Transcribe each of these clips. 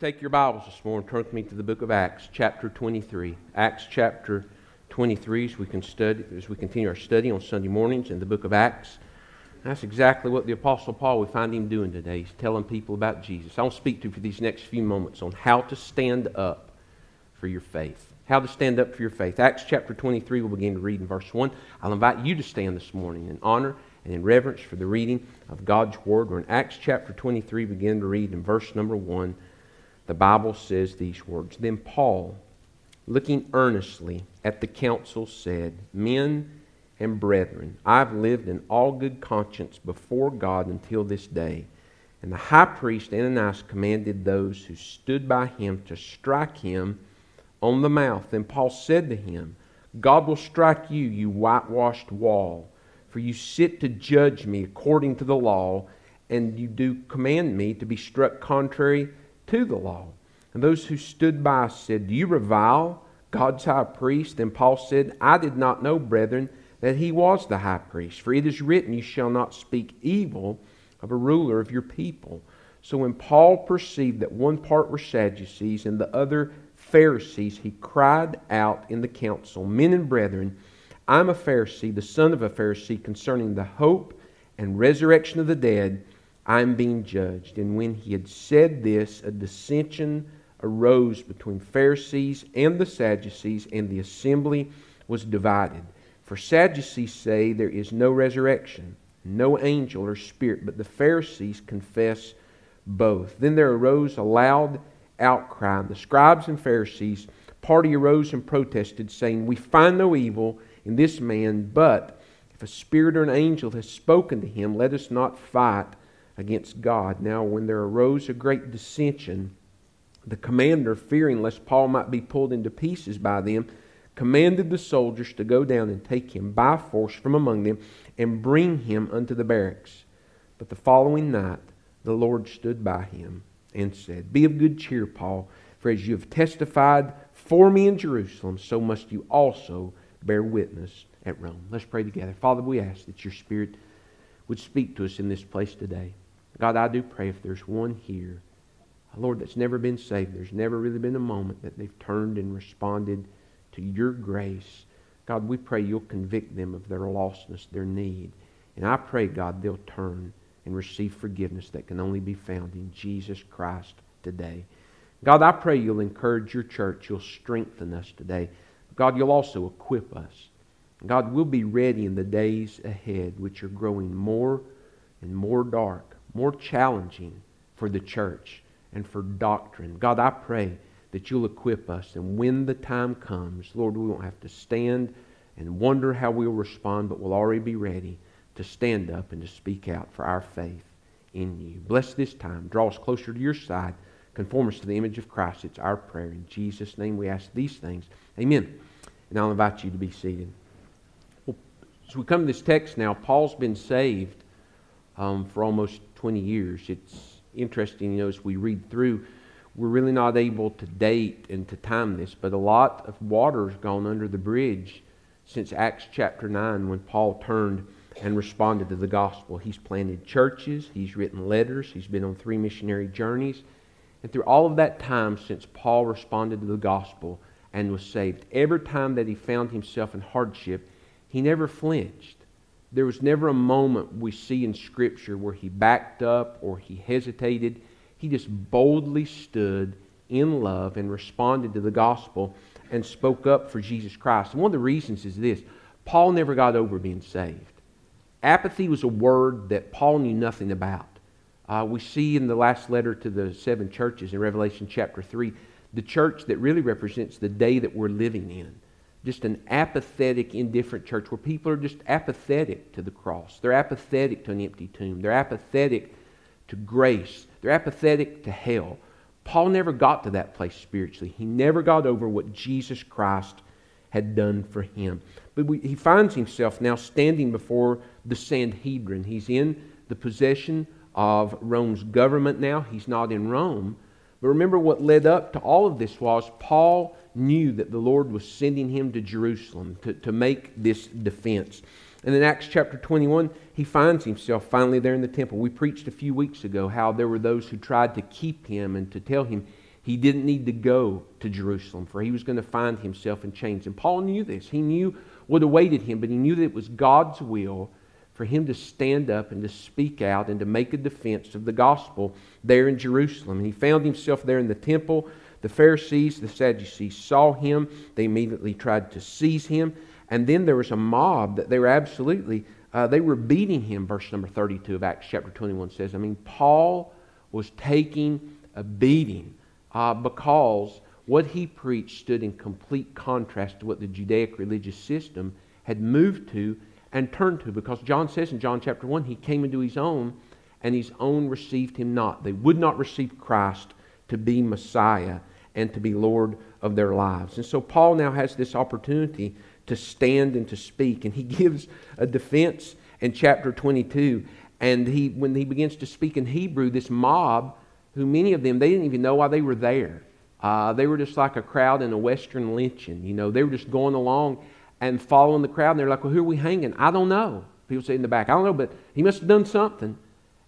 take your Bibles this morning, turn with me to the book of Acts, chapter 23. Acts chapter 23, as we can study, as we continue our study on Sunday mornings in the book of Acts. That's exactly what the Apostle Paul, we find him doing today. He's telling people about Jesus. I'll speak to you for these next few moments on how to stand up for your faith. How to stand up for your faith. Acts chapter 23, we'll begin to read in verse 1. I'll invite you to stand this morning in honor and in reverence for the reading of God's Word. We're in Acts chapter 23, begin to read in verse number 1. The Bible says these words Then Paul, looking earnestly at the council, said, Men and brethren, I've lived in all good conscience before God until this day. And the high priest Ananias commanded those who stood by him to strike him on the mouth. Then Paul said to him, God will strike you, you whitewashed wall, for you sit to judge me according to the law, and you do command me to be struck contrary to the law. And those who stood by said, Do you revile God's high priest? And Paul said, I did not know, brethren, that he was the high priest. For it is written, You shall not speak evil of a ruler of your people. So when Paul perceived that one part were Sadducees and the other Pharisees, he cried out in the council, Men and brethren, I am a Pharisee, the son of a Pharisee, concerning the hope and resurrection of the dead. I am being judged. And when he had said this, a dissension arose between Pharisees and the Sadducees, and the assembly was divided. For Sadducees say there is no resurrection, no angel or spirit, but the Pharisees confess both. Then there arose a loud outcry. The scribes and Pharisees party arose and protested, saying, We find no evil in this man, but if a spirit or an angel has spoken to him, let us not fight against God. Now, when there arose a great dissension, the commander, fearing lest Paul might be pulled into pieces by them, commanded the soldiers to go down and take him by force from among them and bring him unto the barracks. But the following night the Lord stood by him and said, Be of good cheer, Paul, for as you have testified for me in Jerusalem, so must you also bear witness at Rome. Let's pray together. Father, we ask that your Spirit would speak to us in this place today. God, I do pray if there's one here, Lord, that's never been saved, there's never really been a moment that they've turned and responded to your grace. God, we pray you'll convict them of their lostness, their need. And I pray, God, they'll turn and receive forgiveness that can only be found in Jesus Christ today. God, I pray you'll encourage your church. You'll strengthen us today. God, you'll also equip us. God, we'll be ready in the days ahead, which are growing more and more dark more challenging for the church and for doctrine. God, I pray that you'll equip us, and when the time comes, Lord, we won't have to stand and wonder how we'll respond, but we'll already be ready to stand up and to speak out for our faith in you. Bless this time. Draw us closer to your side. Conform us to the image of Christ. It's our prayer. In Jesus' name we ask these things. Amen. And I'll invite you to be seated. Well, as we come to this text now, Paul's been saved um, for almost 20 years. It's interesting, you know, as we read through, we're really not able to date and to time this, but a lot of water has gone under the bridge since Acts chapter 9 when Paul turned and responded to the gospel. He's planted churches, he's written letters, he's been on three missionary journeys. And through all of that time since Paul responded to the gospel and was saved, every time that he found himself in hardship, he never flinched. There was never a moment we see in Scripture where he backed up or he hesitated. He just boldly stood in love and responded to the gospel and spoke up for Jesus Christ. And one of the reasons is this Paul never got over being saved. Apathy was a word that Paul knew nothing about. Uh, we see in the last letter to the seven churches in Revelation chapter 3 the church that really represents the day that we're living in just an apathetic, indifferent church where people are just apathetic to the cross. They're apathetic to an empty tomb. They're apathetic to grace. They're apathetic to hell. Paul never got to that place spiritually. He never got over what Jesus Christ had done for him. But we, he finds himself now standing before the Sanhedrin. He's in the possession of Rome's government now. He's not in Rome. But remember what led up to all of this was Paul knew that the Lord was sending him to Jerusalem to, to make this defense. And in Acts chapter 21, he finds himself finally there in the temple. We preached a few weeks ago how there were those who tried to keep him and to tell him he didn't need to go to Jerusalem, for he was going to find himself in chains. And Paul knew this. He knew what awaited him, but he knew that it was God's will for him to stand up and to speak out and to make a defense of the gospel there in Jerusalem. And he found himself there in the temple. The Pharisees, the Sadducees saw him. They immediately tried to seize him. And then there was a mob that they were absolutely, uh, they were beating him. Verse number 32 of Acts chapter 21 says, I mean, Paul was taking a beating uh, because what he preached stood in complete contrast to what the Judaic religious system had moved to and turn to. Because John says in John chapter 1, he came into his own, and his own received him not. They would not receive Christ to be Messiah and to be Lord of their lives. And so Paul now has this opportunity to stand and to speak. And he gives a defense in chapter 22. And he, when he begins to speak in Hebrew, this mob, who many of them, they didn't even know why they were there. Uh, they were just like a crowd in a Western lynching. You know, they were just going along and following the crowd. And they're like, well, who are we hanging? I don't know. People say in the back, I don't know, but he must have done something.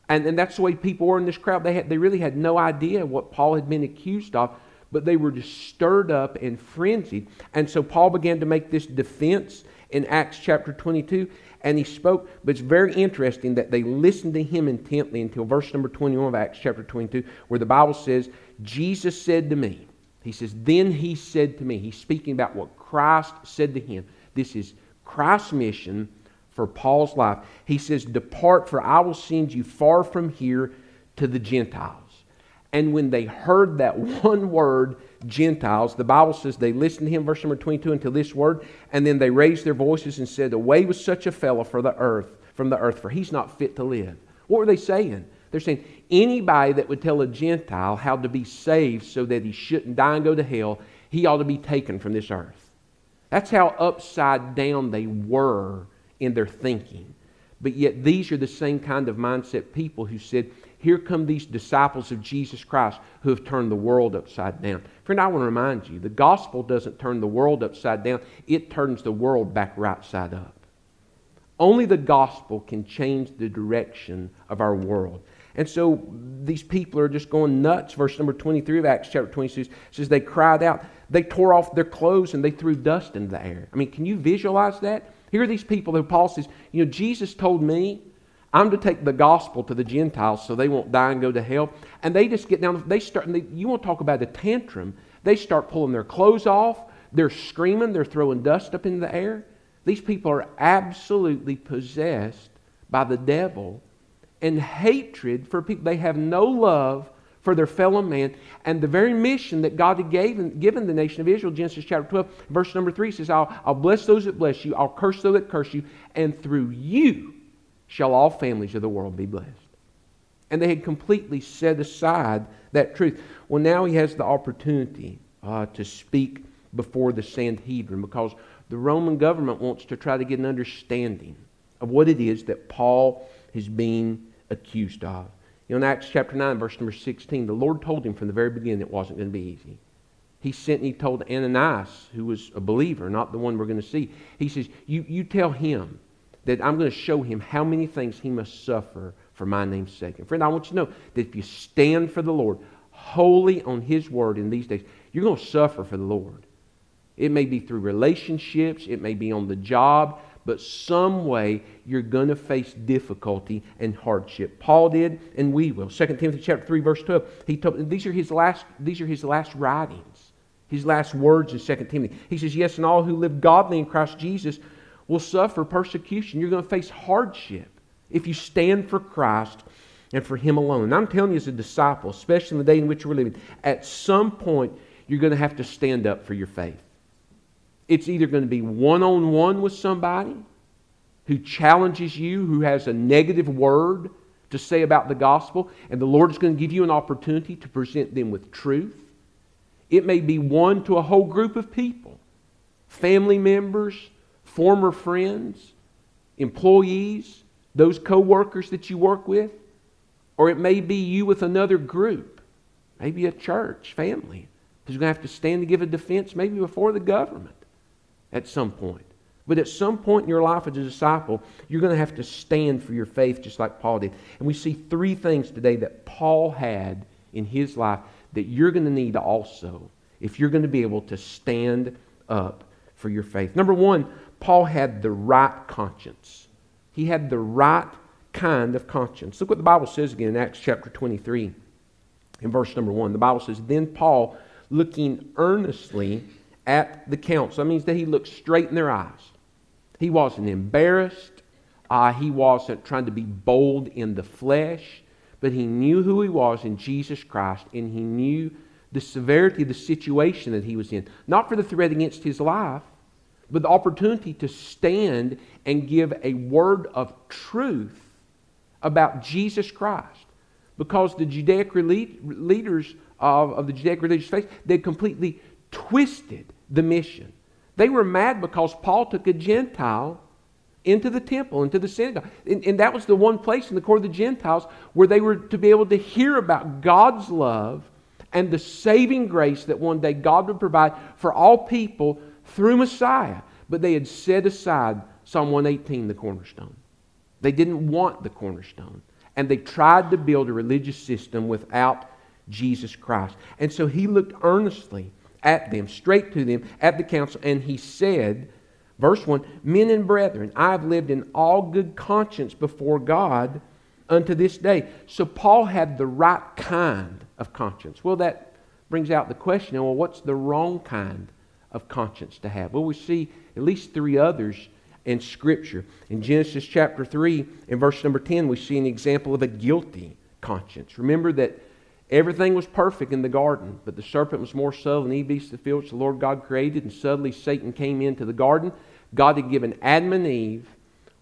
And, and that's the way people were in this crowd. They, had, they really had no idea what Paul had been accused of but they were just stirred up and frenzied. And so Paul began to make this defense in Acts chapter 22, and he spoke. But it's very interesting that they listened to him intently until verse number 21 of Acts chapter 22, where the Bible says, Jesus said to me, He says, Then he said to me, He's speaking about what Christ said to him. This is Christ's mission for Paul's life. He says, Depart, for I will send you far from here to the Gentiles. And when they heard that one word, Gentiles, the Bible says they listened to him, verse number 22, until this word, and then they raised their voices and said, Away with such a fellow for the earth, from the earth, for he's not fit to live. What were they saying? They're saying anybody that would tell a Gentile how to be saved so that he shouldn't die and go to hell, he ought to be taken from this earth. That's how upside down they were in their thinking. But yet, these are the same kind of mindset people who said, here come these disciples of Jesus Christ who have turned the world upside down. Friend, I want to remind you the gospel doesn't turn the world upside down, it turns the world back right side up. Only the gospel can change the direction of our world. And so these people are just going nuts. Verse number 23 of Acts chapter 26 says they cried out. They tore off their clothes and they threw dust into the air. I mean, can you visualize that? Here are these people who Paul says, you know, Jesus told me I'm to take the gospel to the Gentiles so they won't die and go to hell. And they just get down, they start, they, you want to talk about a tantrum. They start pulling their clothes off. They're screaming. They're throwing dust up in the air. These people are absolutely possessed by the devil and hatred for people. They have no love for their fellow man. And the very mission that God had gave, given the nation of Israel, Genesis chapter 12, verse number 3 says, I'll, I'll bless those that bless you, I'll curse those that curse you, and through you shall all families of the world be blessed. And they had completely set aside that truth. Well, now he has the opportunity uh, to speak before the Sanhedrin because the Roman government wants to try to get an understanding of what it is that Paul is being accused of. You know, in Acts chapter 9, verse number 16, the Lord told him from the very beginning it wasn't going to be easy. He sent and he told Ananias, who was a believer, not the one we're going to see, he says, You, you tell him that I'm going to show him how many things he must suffer for my name's sake. And friend, I want you to know that if you stand for the Lord, wholly on his word in these days, you're going to suffer for the Lord. It may be through relationships, it may be on the job, but some way you're going to face difficulty and hardship. Paul did, and we will. 2 Timothy chapter 3, verse 12. He told these are his last, these are his last writings, his last words in 2 Timothy. He says, Yes, and all who live godly in Christ Jesus will suffer persecution. You're going to face hardship if you stand for Christ and for Him alone. And I'm telling you, as a disciple, especially in the day in which we're living, at some point you're going to have to stand up for your faith. It's either going to be one on one with somebody who challenges you, who has a negative word to say about the gospel, and the Lord is going to give you an opportunity to present them with truth. It may be one to a whole group of people, family members, former friends, employees, those co-workers that you work with, or it may be you with another group, maybe a church family, who's going to have to stand to give a defense maybe before the government at some point. But at some point in your life as a disciple, you're going to have to stand for your faith just like Paul did. And we see three things today that Paul had in his life that you're going to need also if you're going to be able to stand up for your faith. Number one, Paul had the right conscience. He had the right kind of conscience. Look what the Bible says again in Acts chapter 23, in verse number 1. The Bible says, Then Paul, looking earnestly at the council, that means that he looked straight in their eyes. He wasn't embarrassed. Uh, he wasn't trying to be bold in the flesh, but he knew who he was in Jesus Christ, and he knew the severity of the situation that he was in. Not for the threat against his life, but the opportunity to stand and give a word of truth about Jesus Christ. Because the Judaic leaders of, of the Judaic religious faith, they completely twisted the mission. They were mad because Paul took a Gentile into the temple, into the synagogue. And, and, that was the one place in the court of the Gentiles where they were to be able to hear about God's love and the saving grace that one day God would provide for all people through Messiah. But they had set aside Psalm 118, the cornerstone. They didn't want the cornerstone. And they tried to build a religious system without Jesus Christ. And so he looked earnestly at them, straight to them, at the council, and he said, verse 1 Men and brethren, I have lived in all good conscience before God unto this day. So Paul had the right kind of conscience. Well, that brings out the question well, what's the wrong kind of conscience to have? Well, we see at least three others in Scripture. In Genesis chapter 3, in verse number 10, we see an example of a guilty conscience. Remember that everything was perfect in the garden, but the serpent was more subtle than any beast of the field which the Lord God created, and suddenly Satan came into the garden. God had given Adam and Eve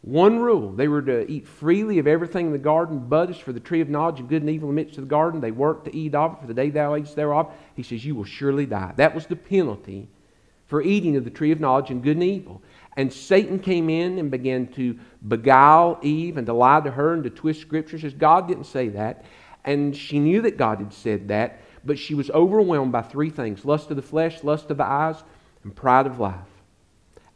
one rule. They were to eat freely of everything in the garden, but as for the tree of knowledge of good and evil in the midst of the garden, they worked to eat of it for the day thou eatest thereof. He says, You will surely die. That was the penalty for eating of the tree of knowledge and good and evil. And Satan came in and began to beguile Eve and to lie to her and to twist scriptures. God didn't say that. And she knew that God had said that, but she was overwhelmed by three things lust of the flesh, lust of the eyes, and pride of life.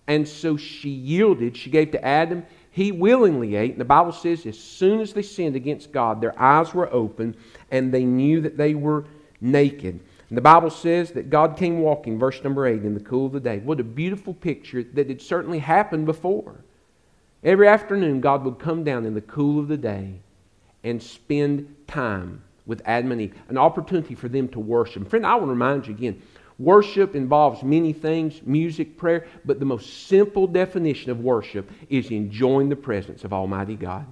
And so she yielded. She gave to Adam. He willingly ate. And the Bible says, as soon as they sinned against God, their eyes were open and they knew that they were naked. And the Bible says that God came walking, verse number 8, in the cool of the day. What a beautiful picture that had certainly happened before. Every afternoon, God would come down in the cool of the day and spend time with Adam and Eve, an opportunity for them to worship. Friend, I want to remind you again worship involves many things music, prayer, but the most simple definition of worship is enjoying the presence of Almighty God.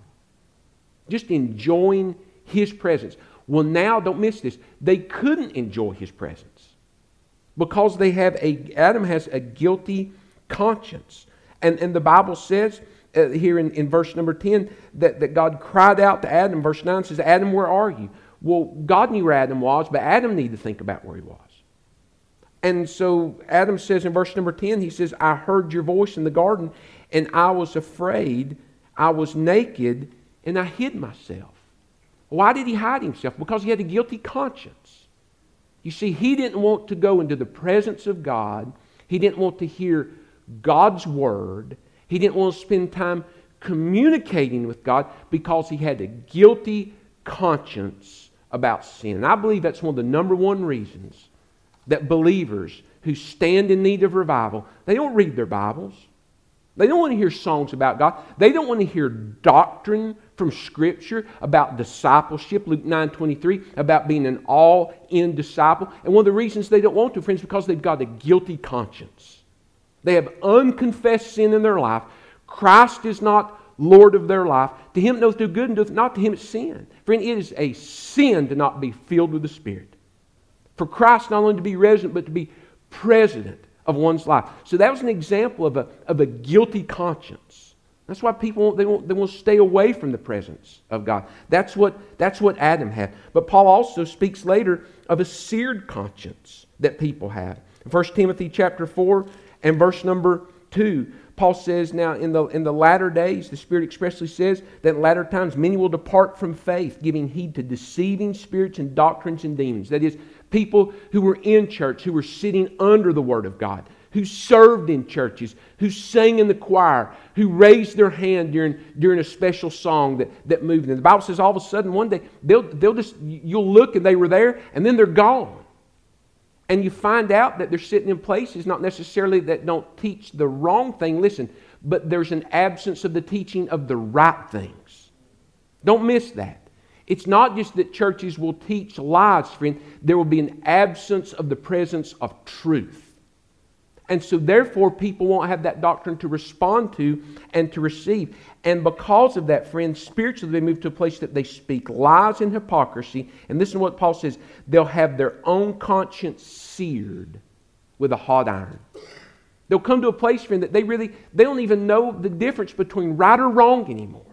Just enjoying His presence. Well, now, don't miss this. They couldn't enjoy his presence because they have a, Adam has a guilty conscience. And, and the Bible says uh, here in, in verse number 10 that, that God cried out to Adam. Verse 9 says, Adam, where are you? Well, God knew where Adam was, but Adam needed to think about where he was. And so Adam says in verse number 10, he says, I heard your voice in the garden, and I was afraid. I was naked, and I hid myself. Why did he hide himself? Because he had a guilty conscience. You see, he didn't want to go into the presence of God. He didn't want to hear God's word. He didn't want to spend time communicating with God because he had a guilty conscience about sin. And I believe that's one of the number one reasons that believers who stand in need of revival, they don't read their Bibles. They don't want to hear songs about God. They don't want to hear doctrine from Scripture about discipleship, Luke 9 23, about being an all in disciple. And one of the reasons they don't want to, friends, because they've got a guilty conscience. They have unconfessed sin in their life. Christ is not Lord of their life. To him it do good, and doth not to him it's sin. Friend, it is a sin to not be filled with the Spirit. For Christ not only to be resident, but to be president of one's life. So that was an example of a, of a guilty conscience. That's why people they want, they want to stay away from the presence of God. That's what, that's what Adam had. But Paul also speaks later of a seared conscience that people have. In 1 Timothy chapter 4 and verse number 2, Paul says, Now in the, in the latter days, the Spirit expressly says that in latter times many will depart from faith, giving heed to deceiving spirits and doctrines and demons. That is, people who were in church, who were sitting under the Word of God, who served in churches, who sang in the choir, who raised their hand during, during a special song that, that moved them. The Bible says all of a sudden one day they'll, they'll just, you'll look and they were there and then they're gone. And you find out that they're sitting in places not necessarily that don't teach the wrong thing, listen, but there's an absence of the teaching of the right things. Don't miss that. It's not just that churches will teach lies, friend, there will be an absence of the presence of truth. And so, therefore, people won't have that doctrine to respond to and to receive. And because of that, friends, spiritually, they move to a place that they speak lies and hypocrisy. And this is what Paul says they'll have their own conscience seared with a hot iron. They'll come to a place, friend, that they really they don't even know the difference between right or wrong anymore.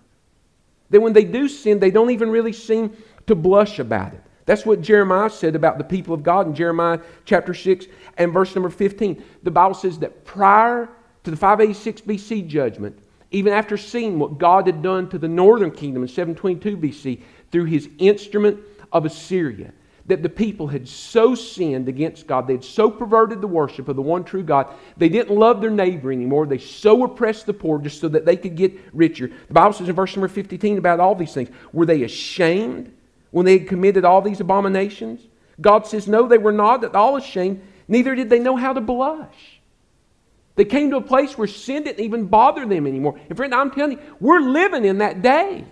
That when they do sin, they don't even really seem to blush about it. That's what Jeremiah said about the people of God in Jeremiah chapter 6 and verse number 15. The Bible says that prior to the 586 BC judgment, even after seeing what God had done to the northern kingdom in 722 BC through his instrument of Assyria, that the people had so sinned against God, they had so perverted the worship of the one true God, they didn't love their neighbor anymore. They so oppressed the poor just so that they could get richer. The Bible says in verse number 15 about all these things. Were they ashamed? When they had committed all these abominations? God says, No, they were not at all ashamed, neither did they know how to blush. They came to a place where sin didn't even bother them anymore. And friend, I'm telling you, we're living in that day.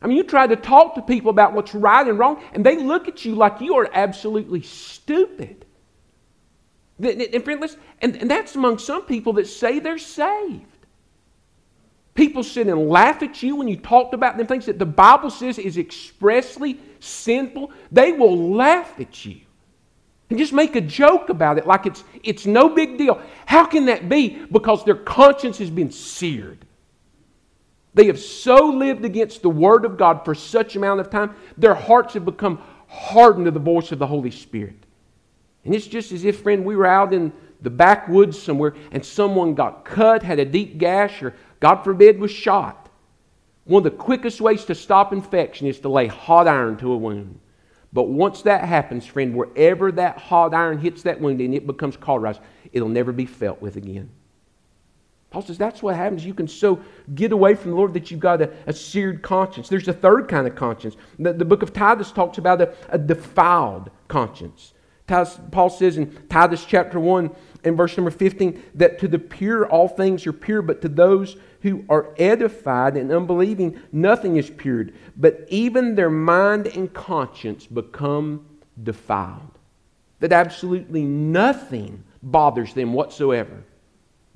I mean, you try to talk to people about what's right and wrong, and they look at you like you are absolutely stupid. And, friend, listen, and, and that's among some people that say they're saved. People sit and laugh at you when you talked about them things that the Bible says is expressly sinful. They will laugh at you and just make a joke about it like it's, it's no big deal. How can that be? Because their conscience has been seared. They have so lived against the Word of God for such amount of time, their hearts have become hardened to the voice of the Holy Spirit. And it's just as if, friend, we were out in the backwoods somewhere and someone got cut, had a deep gash, or God forbid, was shot. One of the quickest ways to stop infection is to lay hot iron to a wound. But once that happens, friend, wherever that hot iron hits that wound and it becomes cauterized, it'll never be felt with again. Paul says that's what happens. You can so get away from the Lord that you've got a, a seared conscience. There's a third kind of conscience. The, the book of Titus talks about a, a defiled conscience. Paul says in Titus chapter 1 and verse number 15 that to the pure all things are pure, but to those who are edified and unbelieving, nothing is pure, but even their mind and conscience become defiled. That absolutely nothing bothers them whatsoever.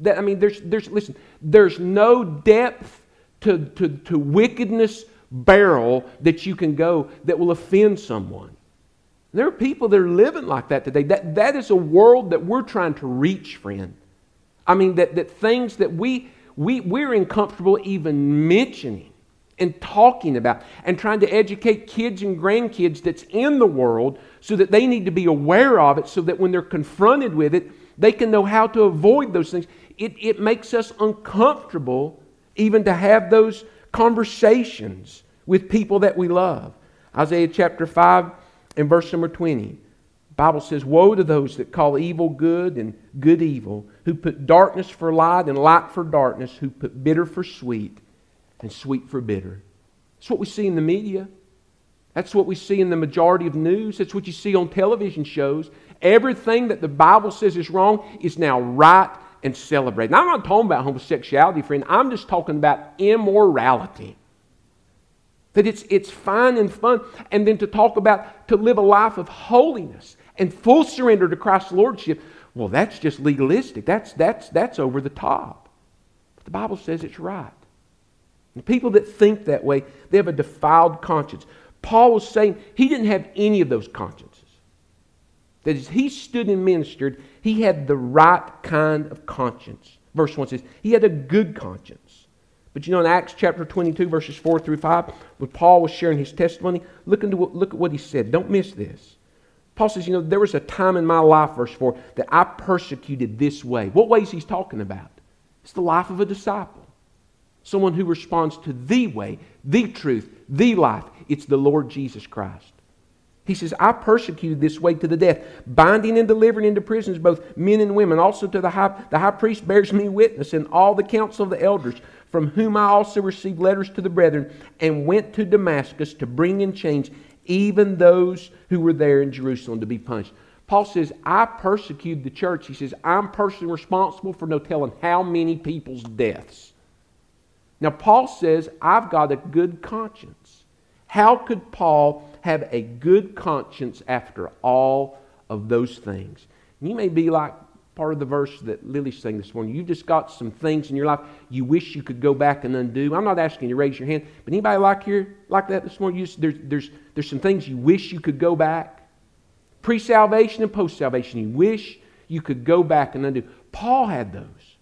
That, I mean, there's, there's, listen, there's no depth to, to, to wickedness barrel that you can go that will offend someone. There are people that are living like that today. That, that is a world that we're trying to reach, friend. I mean, that, that things that we, we, we're uncomfortable even mentioning and talking about and trying to educate kids and grandkids that's in the world so that they need to be aware of it so that when they're confronted with it, they can know how to avoid those things. It, it makes us uncomfortable even to have those conversations with people that we love. Isaiah chapter 5 and verse number 20. Bible says, Woe to those that call evil good and good evil, who put darkness for light and light for darkness, who put bitter for sweet and sweet for bitter. That's what we see in the media. That's what we see in the majority of news. That's what you see on television shows. Everything that the Bible says is wrong is now right and celebrated. Now, I'm not talking about homosexuality, friend. I'm just talking about immorality. That it's, it's fine and fun. And then to talk about to live a life of holiness and full surrender to Christ's Lordship, well, that's just legalistic. That's, that's, that's over the top. But the Bible says it's right. And people that think that way, they have a defiled conscience. Paul was saying he didn't have any of those consciences. That as he stood and ministered, he had the right kind of conscience. Verse 1 says, he had a good conscience. But you know, in Acts chapter 22, verses 4 through 5, when Paul was sharing his testimony, look, into, look at what he said. Don't miss this. Paul says, you know, there was a time in my life, verse 4, that I persecuted this way. What ways he's talking about? It's the life of a disciple. Someone who responds to the way, the truth, the life. It's the Lord Jesus Christ. He says, I persecuted this way to the death, binding and delivering into prisons both men and women. Also to the high, the high priest bears me witness, and all the council of the elders, from whom I also received letters to the brethren, and went to Damascus to bring in chains even those who were there in Jerusalem to be punished. Paul says, I persecuted the church. He says, I'm personally responsible for no telling how many people's deaths. Now, Paul says, I've got a good conscience. How could Paul have a good conscience after all of those things? You may be like part of the verse that Lily sang this morning. You've just got some things in your life you wish you could go back and undo. I'm not asking you to raise your hand, but anybody like here like that this morning? You just, there's, there's, there's some things you wish you could go back pre salvation and post salvation. You wish you could go back and undo. Paul had those.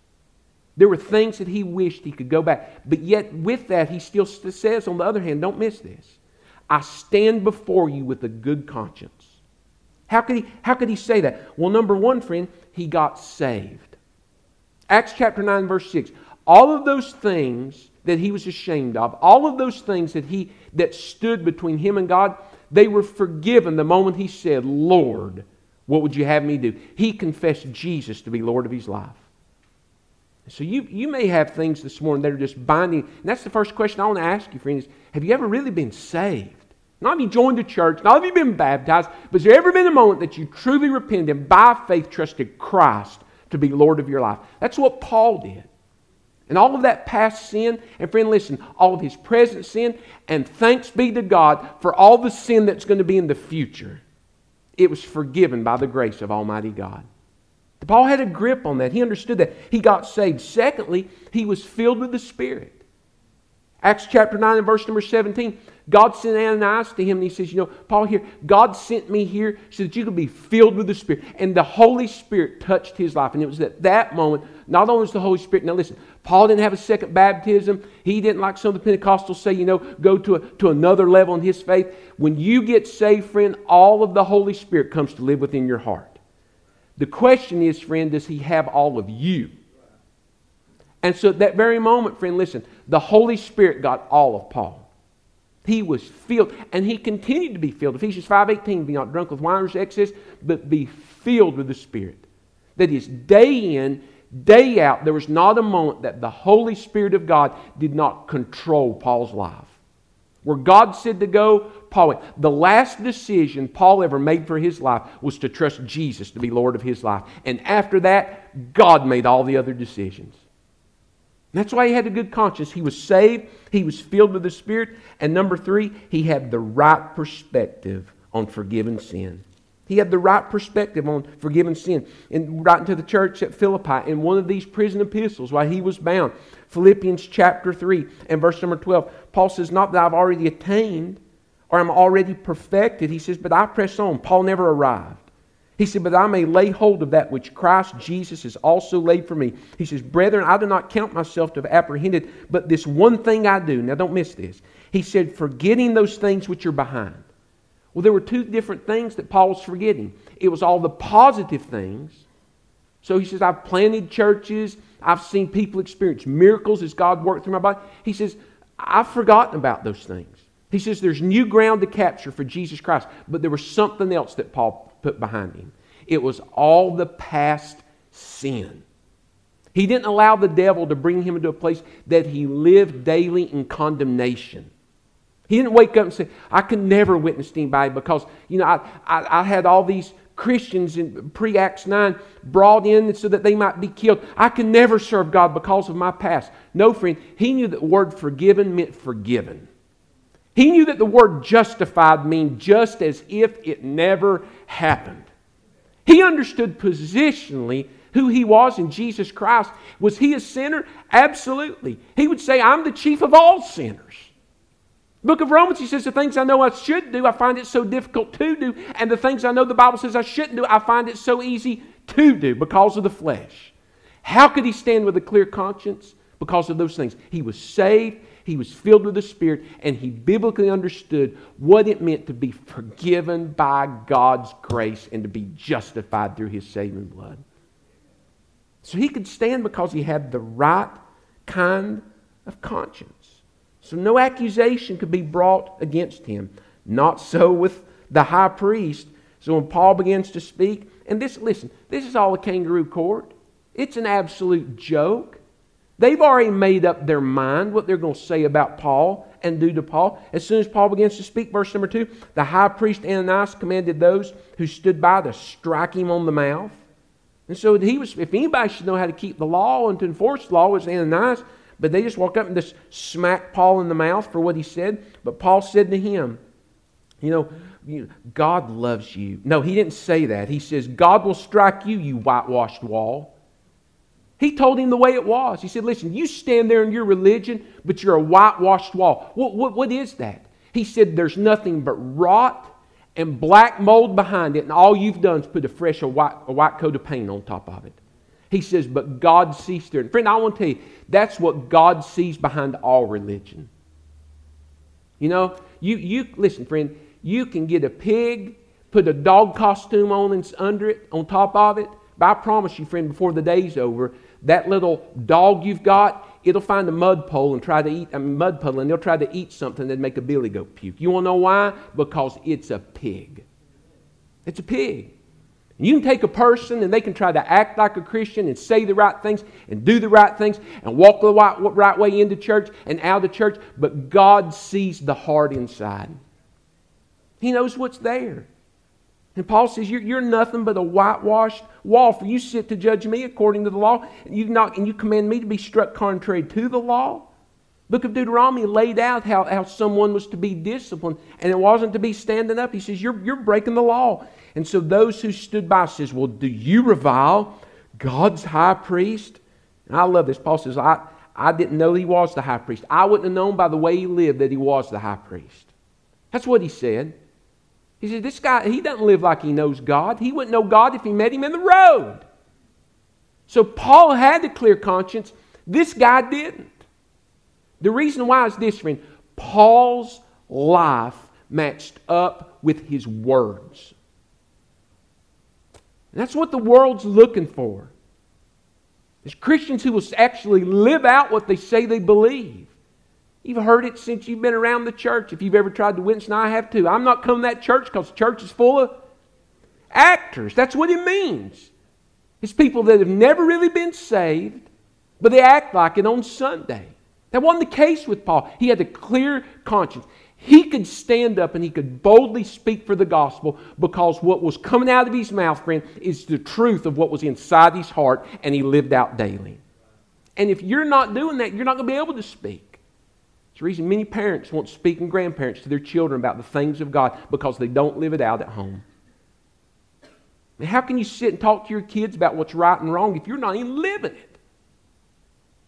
There were things that he wished he could go back. But yet, with that, he still says, on the other hand, don't miss this I stand before you with a good conscience. How could, he, how could he say that? Well, number one, friend, he got saved. Acts chapter 9, verse 6. All of those things that he was ashamed of, all of those things that he that stood between him and God, they were forgiven the moment he said, Lord, what would you have me do? He confessed Jesus to be Lord of his life. So you, you may have things this morning that are just binding. And that's the first question I want to ask you, friends. Have you ever really been saved? Not have you joined the church, not have you been baptized, but has there ever been a moment that you truly repented and by faith trusted Christ to be Lord of your life? That's what Paul did. And all of that past sin, and friend, listen, all of his present sin, and thanks be to God for all the sin that's going to be in the future. It was forgiven by the grace of Almighty God. Paul had a grip on that. He understood that. He got saved. Secondly, he was filled with the Spirit. Acts chapter 9 and verse number 17. God sent Ananias to him and he says, You know, Paul here, God sent me here so that you could be filled with the Spirit. And the Holy Spirit touched his life. And it was at that moment, not only was the Holy Spirit, now listen, Paul didn't have a second baptism. He didn't, like some of the Pentecostals say, you know, go to, a, to another level in his faith. When you get saved, friend, all of the Holy Spirit comes to live within your heart. The question is, friend, does he have all of you? And so at that very moment, friend, listen, the Holy Spirit got all of Paul. He was filled, and he continued to be filled. Ephesians 5.18, be not drunk with wine or excess, but be filled with the Spirit. That is, day in, day out, there was not a moment that the Holy Spirit of God did not control Paul's life. Where God said to go, Paul went. The last decision Paul ever made for his life was to trust Jesus to be Lord of his life. And after that, God made all the other decisions. That's why he had a good conscience. He was saved, he was filled with the Spirit, and number three, he had the right perspective on forgiven sin. He had the right perspective on forgiven sin. And writing to the church at Philippi in one of these prison epistles while he was bound, Philippians chapter 3 and verse number 12, Paul says, Not that I've already attained or I'm already perfected. He says, But I press on. Paul never arrived. He said, But I may lay hold of that which Christ Jesus has also laid for me. He says, Brethren, I do not count myself to have apprehended, but this one thing I do. Now don't miss this. He said, Forgetting those things which are behind. Well, there were two different things that Paul was forgetting. It was all the positive things. So he says, I've planted churches, I've seen people experience miracles as God worked through my body. He says, I've forgotten about those things. He says there's new ground to capture for Jesus Christ, but there was something else that Paul put behind him. It was all the past sin. He didn't allow the devil to bring him into a place that he lived daily in condemnation. He didn't wake up and say, I can never witness anybody because, you know, I, I, I had all these Christians in pre Acts 9 brought in so that they might be killed. I can never serve God because of my past. No, friend, he knew that the word forgiven meant forgiven. He knew that the word justified means just as if it never happened. He understood positionally who he was in Jesus Christ. Was he a sinner? Absolutely. He would say, I'm the chief of all sinners. Book of Romans, he says, The things I know I should do, I find it so difficult to do. And the things I know the Bible says I shouldn't do, I find it so easy to do because of the flesh. How could he stand with a clear conscience? Because of those things. He was saved, he was filled with the Spirit, and he biblically understood what it meant to be forgiven by God's grace and to be justified through his saving blood. So he could stand because he had the right kind of conscience. So no accusation could be brought against him. Not so with the high priest. So when Paul begins to speak, and this, listen, this is all a kangaroo court. It's an absolute joke. They've already made up their mind what they're going to say about Paul and do to Paul. As soon as Paul begins to speak, verse number two, the high priest Ananias commanded those who stood by to strike him on the mouth. And so he was, if anybody should know how to keep the law and to enforce the law, it was Ananias. But they just walked up and just smacked Paul in the mouth for what he said. But Paul said to him, You know, God loves you. No, he didn't say that. He says, God will strike you, you whitewashed wall. He told him the way it was. He said, Listen, you stand there in your religion, but you're a whitewashed wall. What, what, what is that? He said, There's nothing but rot and black mold behind it, and all you've done is put a fresh a white, a white coat of paint on top of it. He says, But God sees through it. Friend, I want to tell you, that's what God sees behind all religion. You know, you, you listen, friend, you can get a pig, put a dog costume on and under it, on top of it. But I promise you, friend, before the day's over, that little dog you've got, it'll find a mud pole and try to eat a mud puddle and they'll try to eat something that'd make a billy goat puke. You want to know why? Because it's a pig. It's a pig. You can take a person and they can try to act like a Christian and say the right things and do the right things and walk the right, right way into church and out of church, but God sees the heart inside. He knows what's there. And Paul says, you're, you're nothing but a whitewashed wall. For you sit to judge me according to the law, and you, not, and you command me to be struck contrary to the law. Book of Deuteronomy laid out how, how someone was to be disciplined, and it wasn't to be standing up. He says, You're, you're breaking the law. And so those who stood by says, Well, do you revile God's high priest? And I love this. Paul says, I, I didn't know he was the high priest. I wouldn't have known by the way he lived that he was the high priest. That's what he said. He said, This guy, he doesn't live like he knows God. He wouldn't know God if he met him in the road. So Paul had a clear conscience. This guy didn't. The reason why is this, friend. Paul's life matched up with his words. And that's what the world's looking for. Is Christians who will actually live out what they say they believe. You've heard it since you've been around the church. If you've ever tried to witness, and I have too. I'm not coming to that church because the church is full of actors. That's what it means. It's people that have never really been saved, but they act like it on Sunday. That wasn't the case with Paul. He had a clear conscience. He could stand up and he could boldly speak for the gospel because what was coming out of his mouth, friend, is the truth of what was inside his heart, and he lived out daily. And if you're not doing that, you're not going to be able to speak. It's the reason many parents won't speak and grandparents to their children about the things of God because they don't live it out at home. And how can you sit and talk to your kids about what's right and wrong if you're not even living it?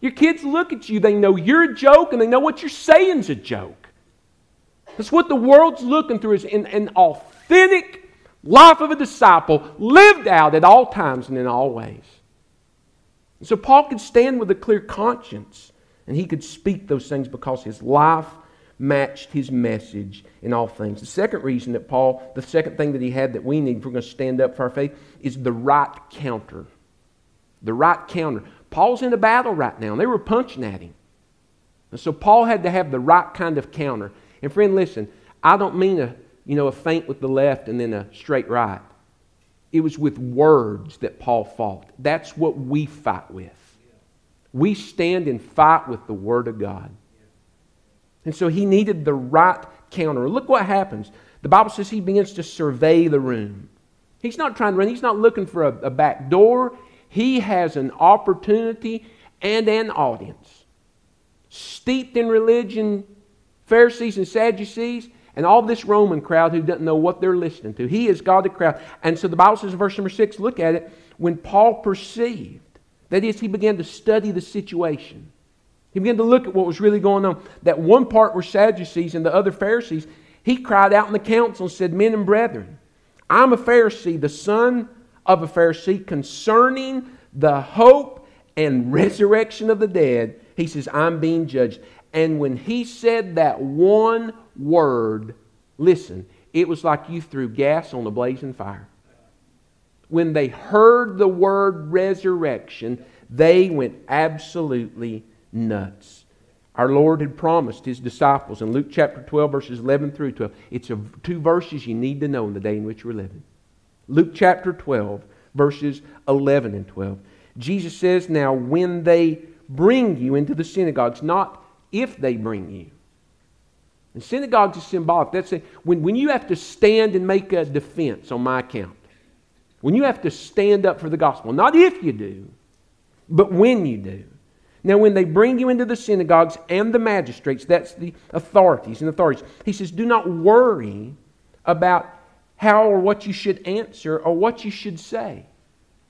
Your kids look at you, they know you're a joke, and they know what you're saying's a joke. That's what the world's looking through is an, an authentic life of a disciple lived out at all times and in all ways. And so Paul could stand with a clear conscience and he could speak those things because his life matched his message in all things. The second reason that Paul, the second thing that he had that we need if we're going to stand up for our faith, is the right counter. The right counter. Paul's in a battle right now, and they were punching at him. And so Paul had to have the right kind of counter. And friend, listen, I don't mean a you know a feint with the left and then a straight right. It was with words that Paul fought. That's what we fight with. We stand and fight with the Word of God. And so he needed the right counter. Look what happens. The Bible says he begins to survey the room. He's not trying to run, he's not looking for a, a back door. He has an opportunity and an audience. Steeped in religion, Pharisees and Sadducees, and all this Roman crowd who doesn't know what they're listening to. He is God the crowd. And so the Bible says in verse number six, look at it. When Paul perceived that is, he began to study the situation. He began to look at what was really going on. That one part were Sadducees and the other Pharisees. He cried out in the council and said, Men and brethren, I'm a Pharisee, the son of a Pharisee, concerning the hope and resurrection of the dead. He says, I'm being judged. And when he said that one word, listen, it was like you threw gas on a blazing fire when they heard the word resurrection, they went absolutely nuts. Our Lord had promised his disciples in Luke chapter 12, verses 11 through 12. It's a, two verses you need to know in the day in which we're living. Luke chapter 12, verses 11 and 12. Jesus says, Now, when they bring you into the synagogues, not if they bring you. And synagogues is symbolic. That's a, when, when you have to stand and make a defense on my account, when you have to stand up for the gospel, not if you do, but when you do. Now, when they bring you into the synagogues and the magistrates, that's the authorities and authorities, he says, do not worry about how or what you should answer or what you should say.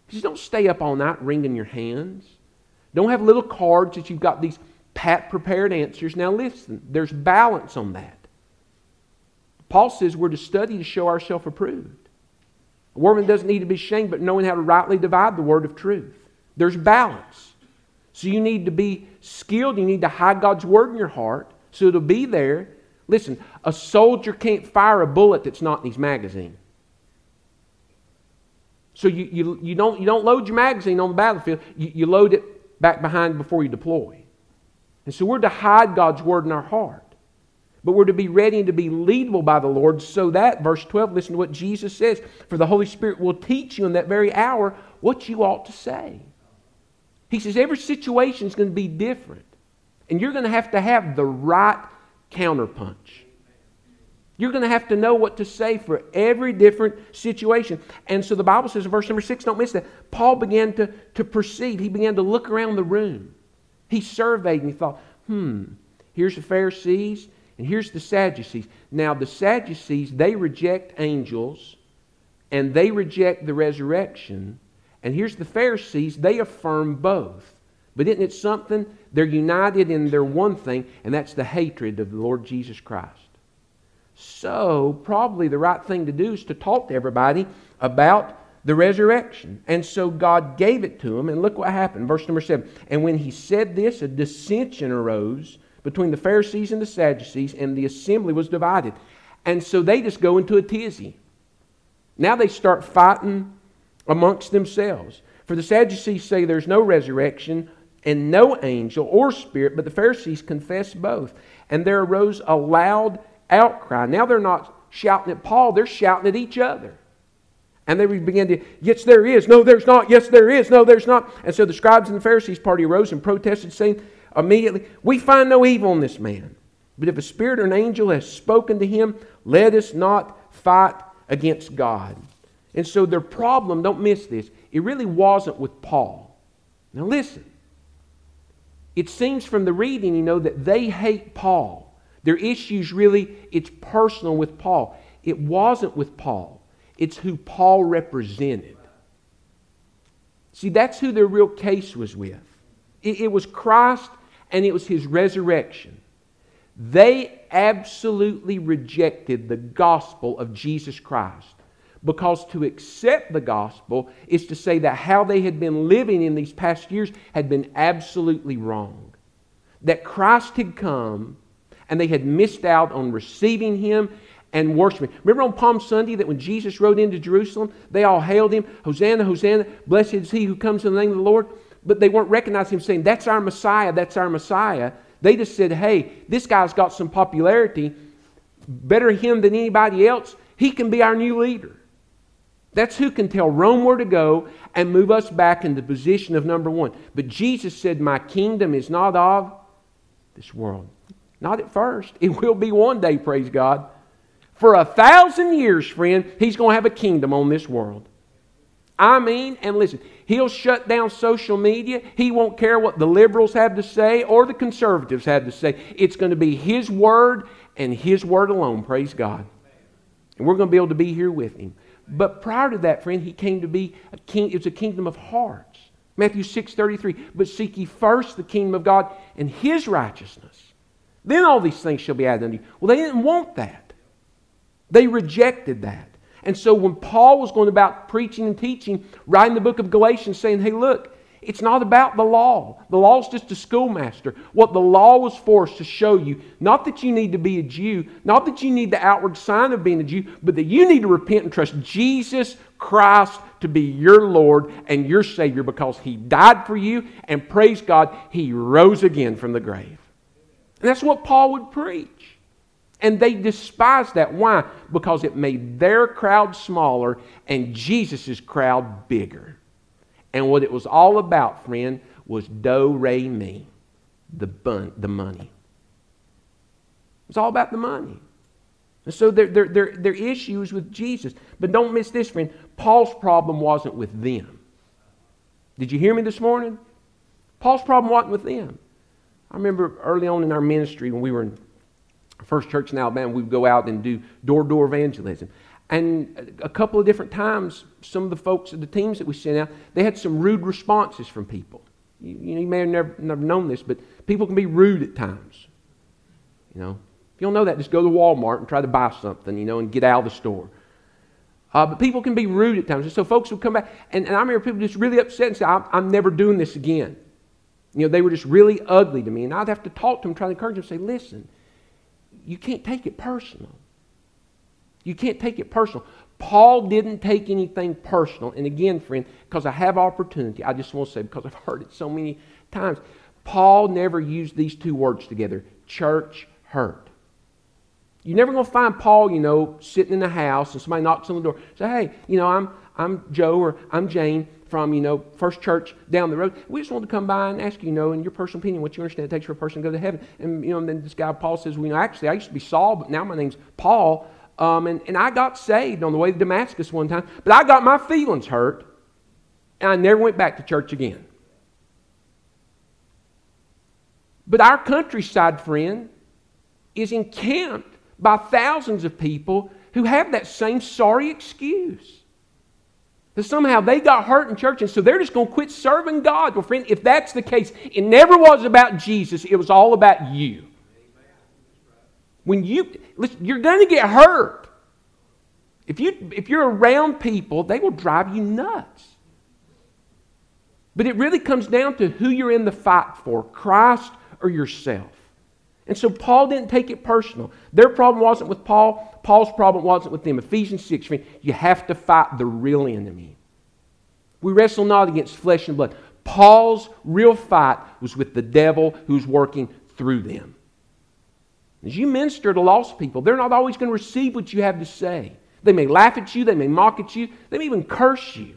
He says, don't stay up all night wringing your hands. Don't have little cards that you've got these pat prepared answers. Now, listen, there's balance on that. Paul says we're to study to show ourselves approved. A woman doesn't need to be ashamed, but knowing how to rightly divide the word of truth. There's balance. So you need to be skilled. You need to hide God's word in your heart so it'll be there. Listen, a soldier can't fire a bullet that's not in his magazine. So you, you, you, don't, you don't load your magazine on the battlefield, you, you load it back behind before you deploy. And so we're to hide God's word in our heart. But we're to be ready and to be leadable by the Lord so that, verse 12, listen to what Jesus says, for the Holy Spirit will teach you in that very hour what you ought to say. He says every situation is going to be different. And you're going to have to have the right counterpunch. You're going to have to know what to say for every different situation. And so the Bible says in verse number six, don't miss that. Paul began to, to proceed. He began to look around the room. He surveyed and he thought, hmm, here's the Pharisees and here's the Sadducees. Now, the Sadducees, they reject angels and they reject the resurrection. And here's the Pharisees, they affirm both. But isn't it something? They're united in their one thing, and that's the hatred of the Lord Jesus Christ. So, probably the right thing to do is to talk to everybody about the resurrection. And so God gave it to them, and look what happened. Verse number seven. And when he said this, a dissension arose between the Pharisees and the Sadducees, and the assembly was divided. And so they just go into a tizzy. Now they start fighting amongst themselves. For the Sadducees say there's no resurrection and no angel or spirit, but the Pharisees confess both. And there arose a loud outcry. Now they're not shouting at Paul, they're shouting at each other. And they began to, yes, there is. No, there's not. Yes, there is. No, there's not. And so the scribes and the Pharisees party arose and protested, saying immediately, We find no evil in this man. But if a spirit or an angel has spoken to him, let us not fight against God. And so their problem, don't miss this, it really wasn't with Paul. Now listen. It seems from the reading, you know, that they hate Paul. Their issues really, it's personal with Paul. It wasn't with Paul, it's who Paul represented. See, that's who their real case was with. It, it was Christ and it was his resurrection. They absolutely rejected the gospel of Jesus Christ. Because to accept the gospel is to say that how they had been living in these past years had been absolutely wrong. That Christ had come and they had missed out on receiving him and worshiping. Remember on Palm Sunday that when Jesus rode into Jerusalem, they all hailed him, Hosanna, Hosanna, blessed is he who comes in the name of the Lord. But they weren't recognizing him saying, That's our Messiah, that's our Messiah. They just said, Hey, this guy's got some popularity. Better him than anybody else. He can be our new leader. That's who can tell Rome where to go and move us back in the position of number one. But Jesus said, My kingdom is not of this world. Not at first. It will be one day, praise God. For a thousand years, friend, he's going to have a kingdom on this world. I mean, and listen, he'll shut down social media. He won't care what the liberals have to say or the conservatives have to say. It's going to be his word and his word alone, praise God. And we're going to be able to be here with him. But prior to that, friend, he came to be a king. It was a kingdom of hearts. Matthew 6 33. But seek ye first the kingdom of God and his righteousness. Then all these things shall be added unto you. Well, they didn't want that. They rejected that. And so when Paul was going about preaching and teaching, writing the book of Galatians, saying, hey, look, it's not about the law. The law is just a schoolmaster. What the law was for is to show you not that you need to be a Jew, not that you need the outward sign of being a Jew, but that you need to repent and trust Jesus Christ to be your Lord and your Savior because He died for you, and praise God, He rose again from the grave. And that's what Paul would preach. And they despised that. Why? Because it made their crowd smaller and Jesus' crowd bigger. And what it was all about, friend, was do, re, mi, the, bun, the money. It's all about the money. And so their, their, their, their issues with Jesus. But don't miss this, friend. Paul's problem wasn't with them. Did you hear me this morning? Paul's problem wasn't with them. I remember early on in our ministry when we were in First Church in Alabama, we would go out and do door to door evangelism. And a couple of different times, some of the folks, the teams that we sent out, they had some rude responses from people. You, you may have never, never known this, but people can be rude at times. You know, if you don't know that, just go to Walmart and try to buy something, you know, and get out of the store. Uh, but people can be rude at times. And so folks would come back, and, and I remember people just really upset and say, I'm, I'm never doing this again. You know, they were just really ugly to me. And I'd have to talk to them, try to encourage them, say, listen, you can't take it personal. You can't take it personal. Paul didn't take anything personal. And again, friend, because I have opportunity, I just want to say, because I've heard it so many times, Paul never used these two words together church hurt. You're never going to find Paul, you know, sitting in the house and somebody knocks on the door. Say, hey, you know, I'm, I'm Joe or I'm Jane from, you know, First Church down the road. We just want to come by and ask you, you know, in your personal opinion, what you understand it takes for a person to go to heaven. And, you know, and then this guy, Paul, says, well, you know, actually, I used to be Saul, but now my name's Paul. Um, and, and I got saved on the way to Damascus one time, but I got my feelings hurt, and I never went back to church again. But our countryside, friend, is encamped by thousands of people who have that same sorry excuse. Somehow they got hurt in church and so they're just going to quit serving God. Well, friend, if that's the case, it never was about Jesus, it was all about you. When you, listen, you're going to get hurt. If, you, if you're around people, they will drive you nuts. But it really comes down to who you're in the fight for Christ or yourself. And so Paul didn't take it personal. Their problem wasn't with Paul, Paul's problem wasn't with them. Ephesians 6, friend, you have to fight the real enemy. We wrestle not against flesh and blood. Paul's real fight was with the devil who's working through them. As you minister to lost people, they're not always going to receive what you have to say. They may laugh at you, they may mock at you, they may even curse you.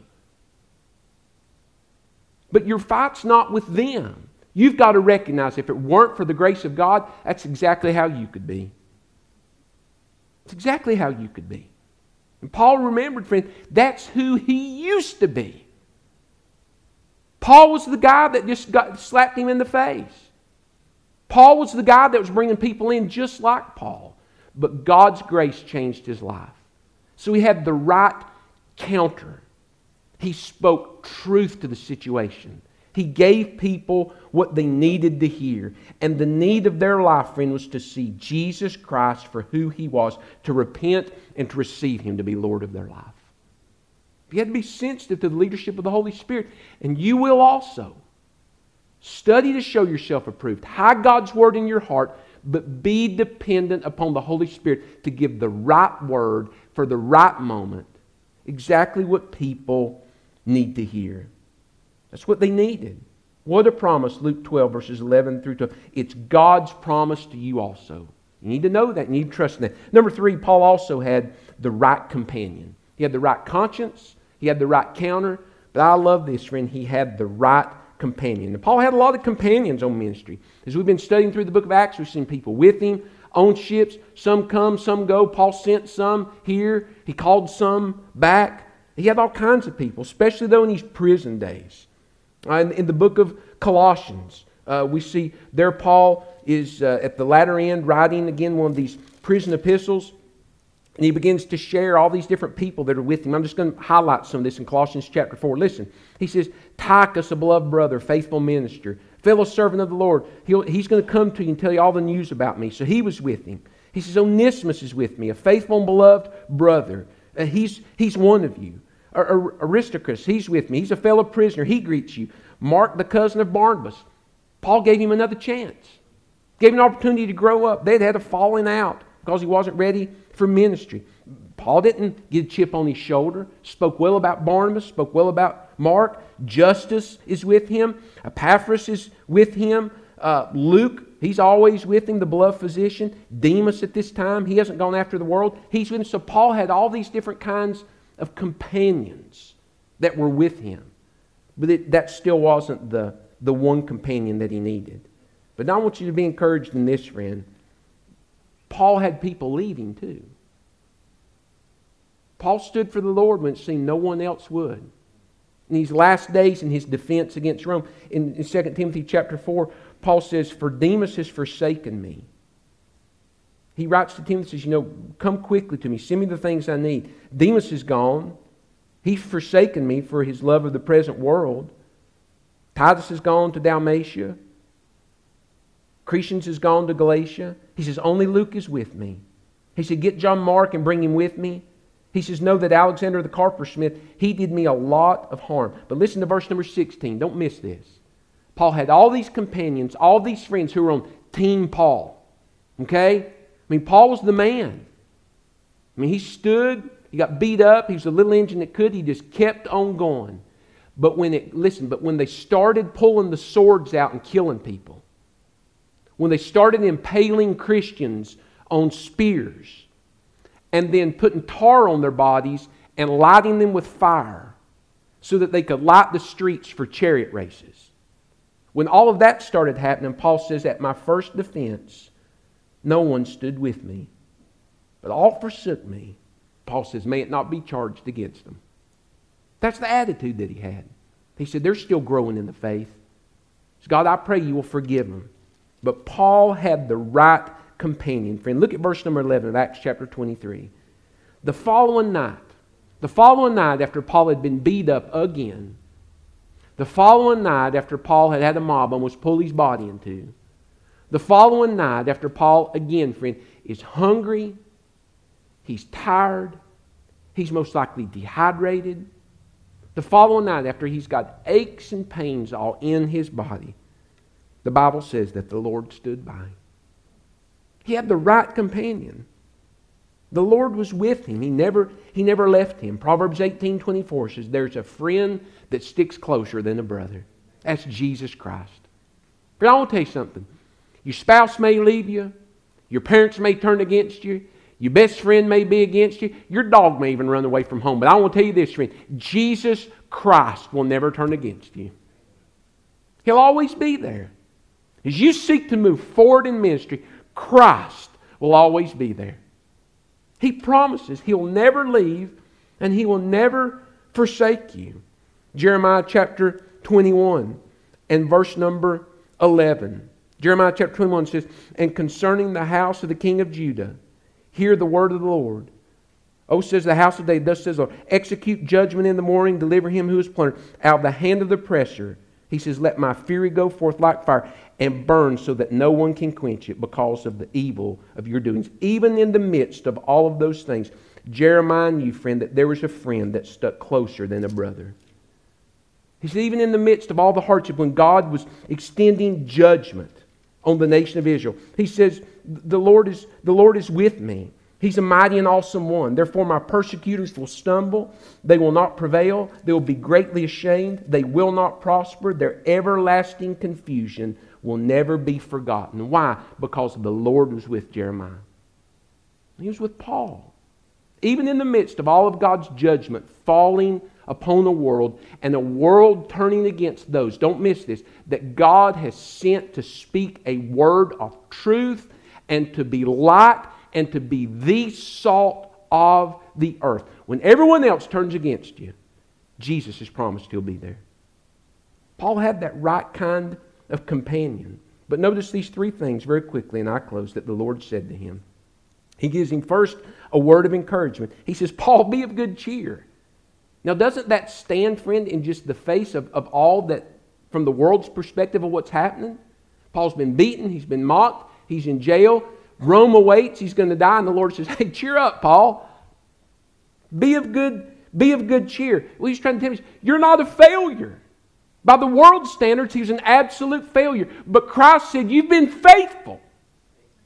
But your fight's not with them. You've got to recognize if it weren't for the grace of God, that's exactly how you could be. It's exactly how you could be. And Paul remembered, friend, that's who he used to be. Paul was the guy that just got, slapped him in the face. Paul was the guy that was bringing people in just like Paul. But God's grace changed his life. So he had the right counter. He spoke truth to the situation. He gave people what they needed to hear. And the need of their life, friend, was to see Jesus Christ for who he was, to repent and to receive him to be Lord of their life. You had to be sensitive to the leadership of the Holy Spirit, and you will also. Study to show yourself approved. Hide God's word in your heart, but be dependent upon the Holy Spirit to give the right word for the right moment, exactly what people need to hear. That's what they needed. What a promise, Luke 12, verses 11 through 12. It's God's promise to you also. You need to know that. You need to trust in that. Number three, Paul also had the right companion. He had the right conscience. He had the right counter. But I love this, friend. He had the right companion. And Paul had a lot of companions on ministry. As we've been studying through the book of Acts, we've seen people with him on ships. Some come, some go. Paul sent some here. He called some back. He had all kinds of people, especially though in these prison days. Uh, in, in, the book of Colossians, uh, we see there Paul is uh, at the latter end writing again one of these prison epistles. And he begins to share all these different people that are with him. I'm just going to highlight some of this in Colossians chapter 4. Listen, he says, Tychicus, a beloved brother, faithful minister, fellow servant of the Lord, He'll, he's going to come to you and tell you all the news about me. So he was with him. He says, Onesimus is with me, a faithful and beloved brother. Uh, he's, he's one of you. Aristarchus, he's with me. He's a fellow prisoner. He greets you. Mark, the cousin of Barnabas. Paul gave him another chance, gave him an opportunity to grow up. They'd had a falling out because he wasn't ready for ministry. Paul didn't get a chip on his shoulder, spoke well about Barnabas, spoke well about Mark. Justus is with him, Epaphras is with him. Uh, Luke He's always with him, the beloved physician. Demas at this time, he hasn't gone after the world. He's with him. So Paul had all these different kinds of companions that were with him. But it, that still wasn't the, the one companion that he needed. But I want you to be encouraged in this, friend. Paul had people leaving too. Paul stood for the Lord when it seemed no one else would. In these last days in his defense against Rome, in, in 2 Timothy chapter 4, Paul says, For Demas has forsaken me. He writes to Timothy, says, You know, come quickly to me, send me the things I need. Demas is gone. He's forsaken me for his love of the present world. Titus has gone to Dalmatia. Crescens has gone to Galatia. He says, Only Luke is with me. He said, Get John Mark and bring him with me. He says, Know that Alexander the coppersmith, he did me a lot of harm. But listen to verse number 16. Don't miss this. Paul had all these companions, all these friends who were on Team Paul. Okay? I mean, Paul was the man. I mean, he stood, he got beat up, he was a little engine that could, he just kept on going. But when it, listen, but when they started pulling the swords out and killing people, when they started impaling Christians on spears, and then putting tar on their bodies and lighting them with fire so that they could light the streets for chariot races. When all of that started happening, Paul says, At my first defense, no one stood with me, but all forsook me. Paul says, May it not be charged against them. That's the attitude that he had. He said, They're still growing in the faith. God, I pray you will forgive them. But Paul had the right companion friend. Look at verse number 11 of Acts chapter 23. The following night, the following night after Paul had been beat up again, the following night after Paul had had a mob almost pull his body into, the following night after Paul, again, friend, is hungry, he's tired, he's most likely dehydrated. The following night after he's got aches and pains all in his body, the Bible says that the Lord stood by. He had the right companion. The Lord was with him. He never, he never left him. Proverbs 18 24 says, There's a friend that sticks closer than a brother. That's Jesus Christ. But I want to tell you something. Your spouse may leave you. Your parents may turn against you. Your best friend may be against you. Your dog may even run away from home. But I want to tell you this, friend Jesus Christ will never turn against you. He'll always be there. As you seek to move forward in ministry, Christ will always be there. He promises He'll never leave and He will never forsake you. Jeremiah chapter 21 and verse number 11. Jeremiah chapter 21 says, And concerning the house of the king of Judah, hear the word of the Lord. Oh, says the house of David, thus says the Lord, execute judgment in the morning, deliver him who is plundered out of the hand of the oppressor. He says, Let my fury go forth like fire and burn so that no one can quench it because of the evil of your doings. Even in the midst of all of those things, Jeremiah knew, friend, that there was a friend that stuck closer than a brother. He said, even in the midst of all the hardship, when God was extending judgment on the nation of Israel, he says, the Lord is, the Lord is with me. He's a mighty and awesome one. Therefore, my persecutors will stumble. They will not prevail. They will be greatly ashamed. They will not prosper. Their everlasting confusion will never be forgotten. Why? Because the Lord was with Jeremiah. He was with Paul. Even in the midst of all of God's judgment falling upon the world and a world turning against those, don't miss this, that God has sent to speak a word of truth and to be light and to be the salt of the earth. When everyone else turns against you, Jesus has promised he'll be there. Paul had that right kind of companion. But notice these three things very quickly, and I close, that the Lord said to him. He gives him first a word of encouragement. He says, Paul, be of good cheer. Now, doesn't that stand, friend, in just the face of, of all that, from the world's perspective of what's happening? Paul's been beaten, he's been mocked, he's in jail, Rome awaits, he's going to die, and the Lord says, Hey, cheer up, Paul. Be of good, be of good cheer. Well, he's trying to tell me, you're not a failure. By the world's standards, he was an absolute failure. But Christ said, You've been faithful.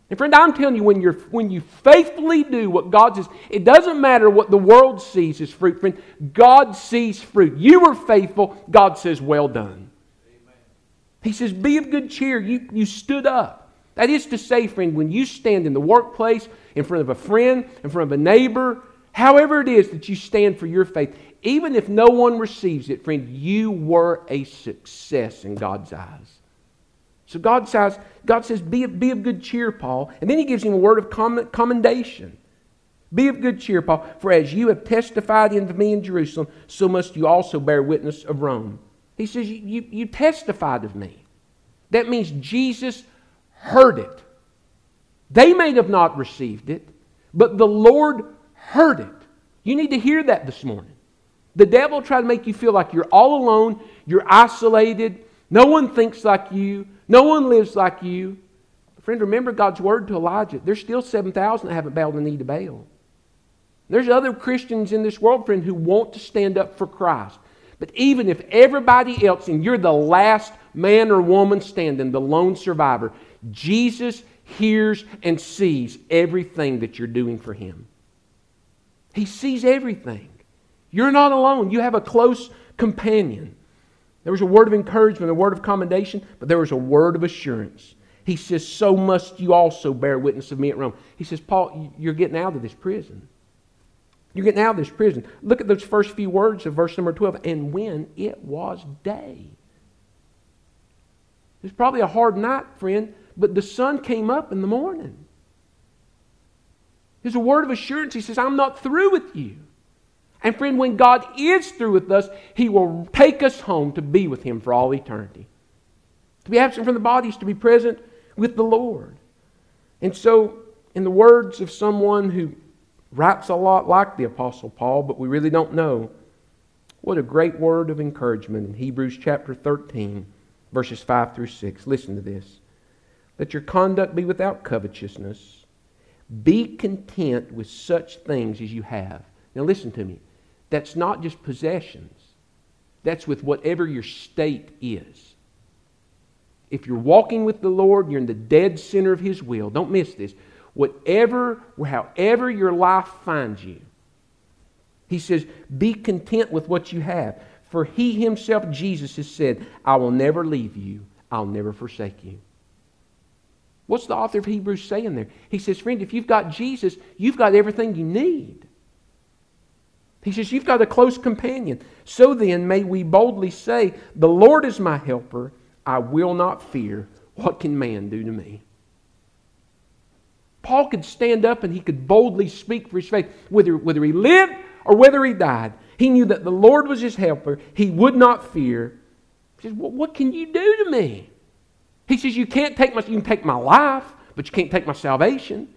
And friend, I'm telling you, when, you're, when you faithfully do what God says, it doesn't matter what the world sees as fruit, friend. God sees fruit. You were faithful. God says, Well done. Amen. He says, Be of good cheer. You, you stood up. That is to say, friend, when you stand in the workplace, in front of a friend, in front of a neighbor, however it is that you stand for your faith, even if no one receives it, friend, you were a success in God's eyes. So God says, God says, be, be of good cheer, Paul. And then he gives him a word of commendation. Be of good cheer, Paul, for as you have testified unto me in Jerusalem, so must you also bear witness of Rome. He says, You, you, you testified of me. That means Jesus heard it. They may have not received it, but the Lord heard it. You need to hear that this morning. The devil tried to make you feel like you're all alone, you're isolated, no one thinks like you, no one lives like you. Friend, remember God's word to Elijah. There's still 7,000 that haven't bowed the knee to Baal. There's other Christians in this world, friend, who want to stand up for Christ. But even if everybody else, and you're the last man or woman standing, the lone survivor, Jesus hears and sees everything that you're doing for him. He sees everything. You're not alone. You have a close companion. There was a word of encouragement, a word of commendation, but there was a word of assurance. He says, So must you also bear witness of me at Rome. He says, Paul, you're getting out of this prison. You're getting out of this prison. Look at those first few words of verse number 12. And when it was day. It's probably a hard night, friend, but the sun came up in the morning. There's a word of assurance. He says, I'm not through with you. And friend, when God is through with us, He will take us home to be with Him for all eternity. To be absent from the body is to be present with the Lord. And so, in the words of someone who writes a lot like the Apostle Paul, but we really don't know. What a great word of encouragement in Hebrews chapter 13, verses 5 through 6. Listen to this. Let your conduct be without covetousness. Be content with such things as you have. Now, listen to me. That's not just possessions, that's with whatever your state is. If you're walking with the Lord, you're in the dead center of His will. Don't miss this whatever, however your life finds you. He says, be content with what you have. For he himself, Jesus, has said, I will never leave you, I'll never forsake you. What's the author of Hebrews saying there? He says, friend, if you've got Jesus, you've got everything you need. He says, You've got a close companion. So then, may we boldly say, The Lord is my helper. I will not fear. What can man do to me? Paul could stand up and he could boldly speak for his faith, whether, whether he lived or whether he died. He knew that the Lord was his helper. He would not fear. He says, well, What can you do to me? He says, You can't take my, you can take my life, but you can't take my salvation.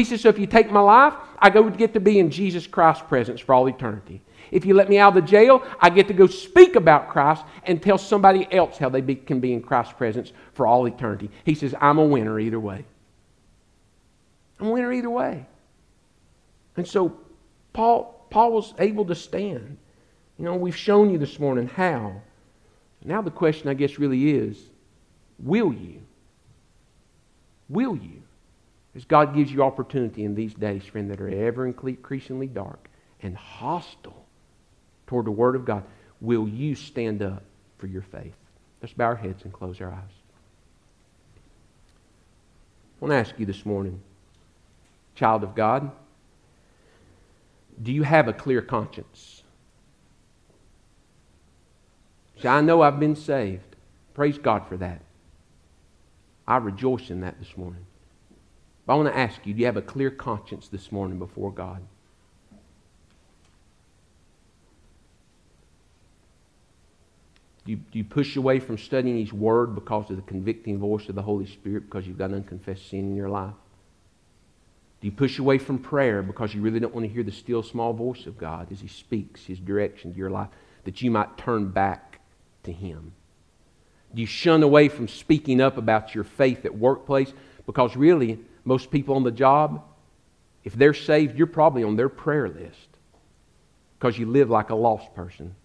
He says, So if you take my life, I go get to be in Jesus Christ's presence for all eternity. If you let me out of the jail, I get to go speak about Christ and tell somebody else how they be, can be in Christ's presence for all eternity. He says, I'm a winner either way. I'm a winner either way. And so Paul, Paul was able to stand. You know, we've shown you this morning how. Now the question, I guess, really is will you? Will you? As God gives you opportunity in these days, friend, that are ever increasingly dark and hostile toward the Word of God, will you stand up for your faith? Let's bow our heads and close our eyes. I want to ask you this morning child of God? Do you have a clear conscience? See, I know I've been saved. Praise God for that. I rejoice in that this morning. I want to ask you do you have a clear conscience this morning before God? Do you, do you push away from studying His Word because of the convicting voice of the Holy Spirit because you've got unconfessed sin in your life? Do you push away from prayer because you really don't want to hear the still small voice of God as He speaks His direction to your life that you might turn back to Him? Do you shun away from speaking up about your faith at workplace because really, most people on the job, if they're saved, you're probably on their prayer list because you live like a lost person.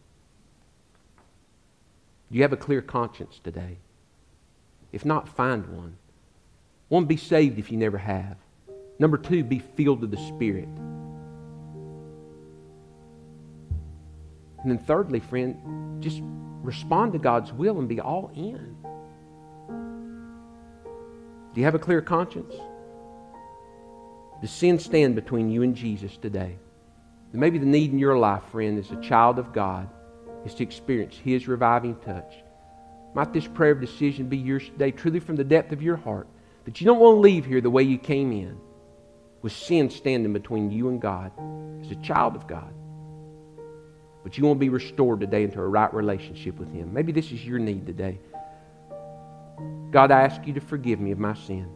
Do you have a clear conscience today? If not, find one. One, be saved if you never have. Number two, be filled with the Spirit. And then, thirdly, friend, just respond to God's will and be all in. Do you have a clear conscience? Does sin stand between you and Jesus today? And maybe the need in your life, friend, as a child of God, is to experience His reviving touch. Might this prayer of decision be yours today, truly from the depth of your heart, that you don't want to leave here the way you came in, with sin standing between you and God as a child of God. But you want to be restored today into a right relationship with Him. Maybe this is your need today. God, I ask you to forgive me of my sin.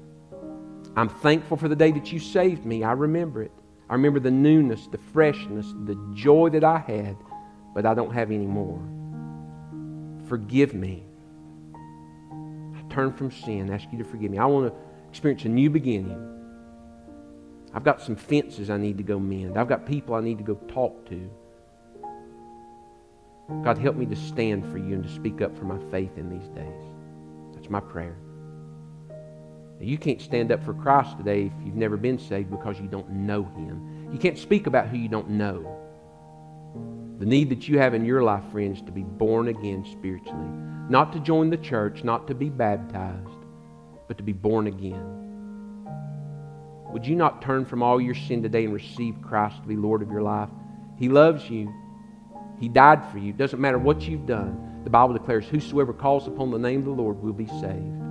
I'm thankful for the day that you saved me. I remember it. I remember the newness, the freshness, the joy that I had, but I don't have any more. Forgive me. I turn from sin, ask you to forgive me. I want to experience a new beginning. I've got some fences I need to go mend. I've got people I need to go talk to. God, help me to stand for you and to speak up for my faith in these days. That's my prayer. You can't stand up for Christ today if you've never been saved because you don't know Him. You can't speak about who you don't know. The need that you have in your life, friends, to be born again spiritually. Not to join the church, not to be baptized, but to be born again. Would you not turn from all your sin today and receive Christ to be Lord of your life? He loves you. He died for you. It doesn't matter what you've done. The Bible declares, Whosoever calls upon the name of the Lord will be saved.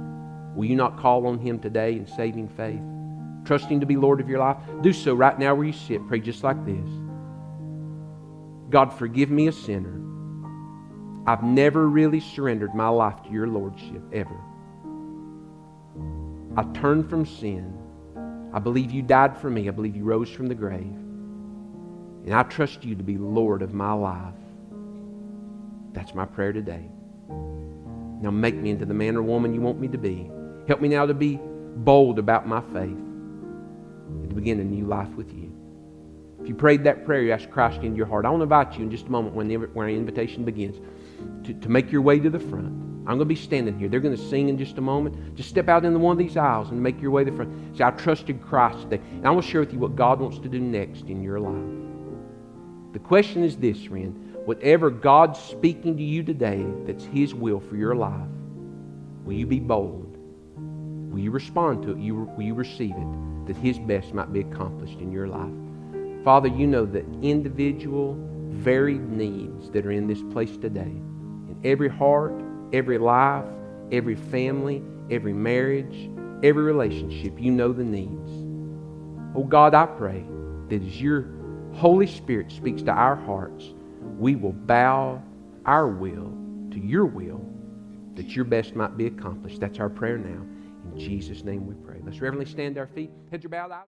Will you not call on Him today in saving faith? Trusting to be Lord of your life? Do so right now where you sit. Pray just like this God, forgive me a sinner. I've never really surrendered my life to your Lordship, ever. I turned from sin. I believe you died for me. I believe you rose from the grave. And I trust you to be Lord of my life. That's my prayer today. Now make me into the man or woman you want me to be. Help me now to be bold about my faith and to begin a new life with you. If you prayed that prayer, you asked Christ into your heart. I want to invite you in just a moment when, the, when our invitation begins to, to make your way to the front. I'm going to be standing here. They're going to sing in just a moment. Just step out into one of these aisles and make your way to the front. Say, I trusted Christ today. And I want to share with you what God wants to do next in your life. The question is this, friend. Whatever God's speaking to you today that's His will for your life, will you be bold? You respond to it? You receive it? That His best might be accomplished in your life. Father, you know the individual, varied needs that are in this place today. In every heart, every life, every family, every marriage, every relationship, you know the needs. Oh God, I pray that as your Holy Spirit speaks to our hearts, we will bow our will to your will that your best might be accomplished. That's our prayer now. Jesus' name we pray. Let's reverently stand our feet. Heads are bowed out.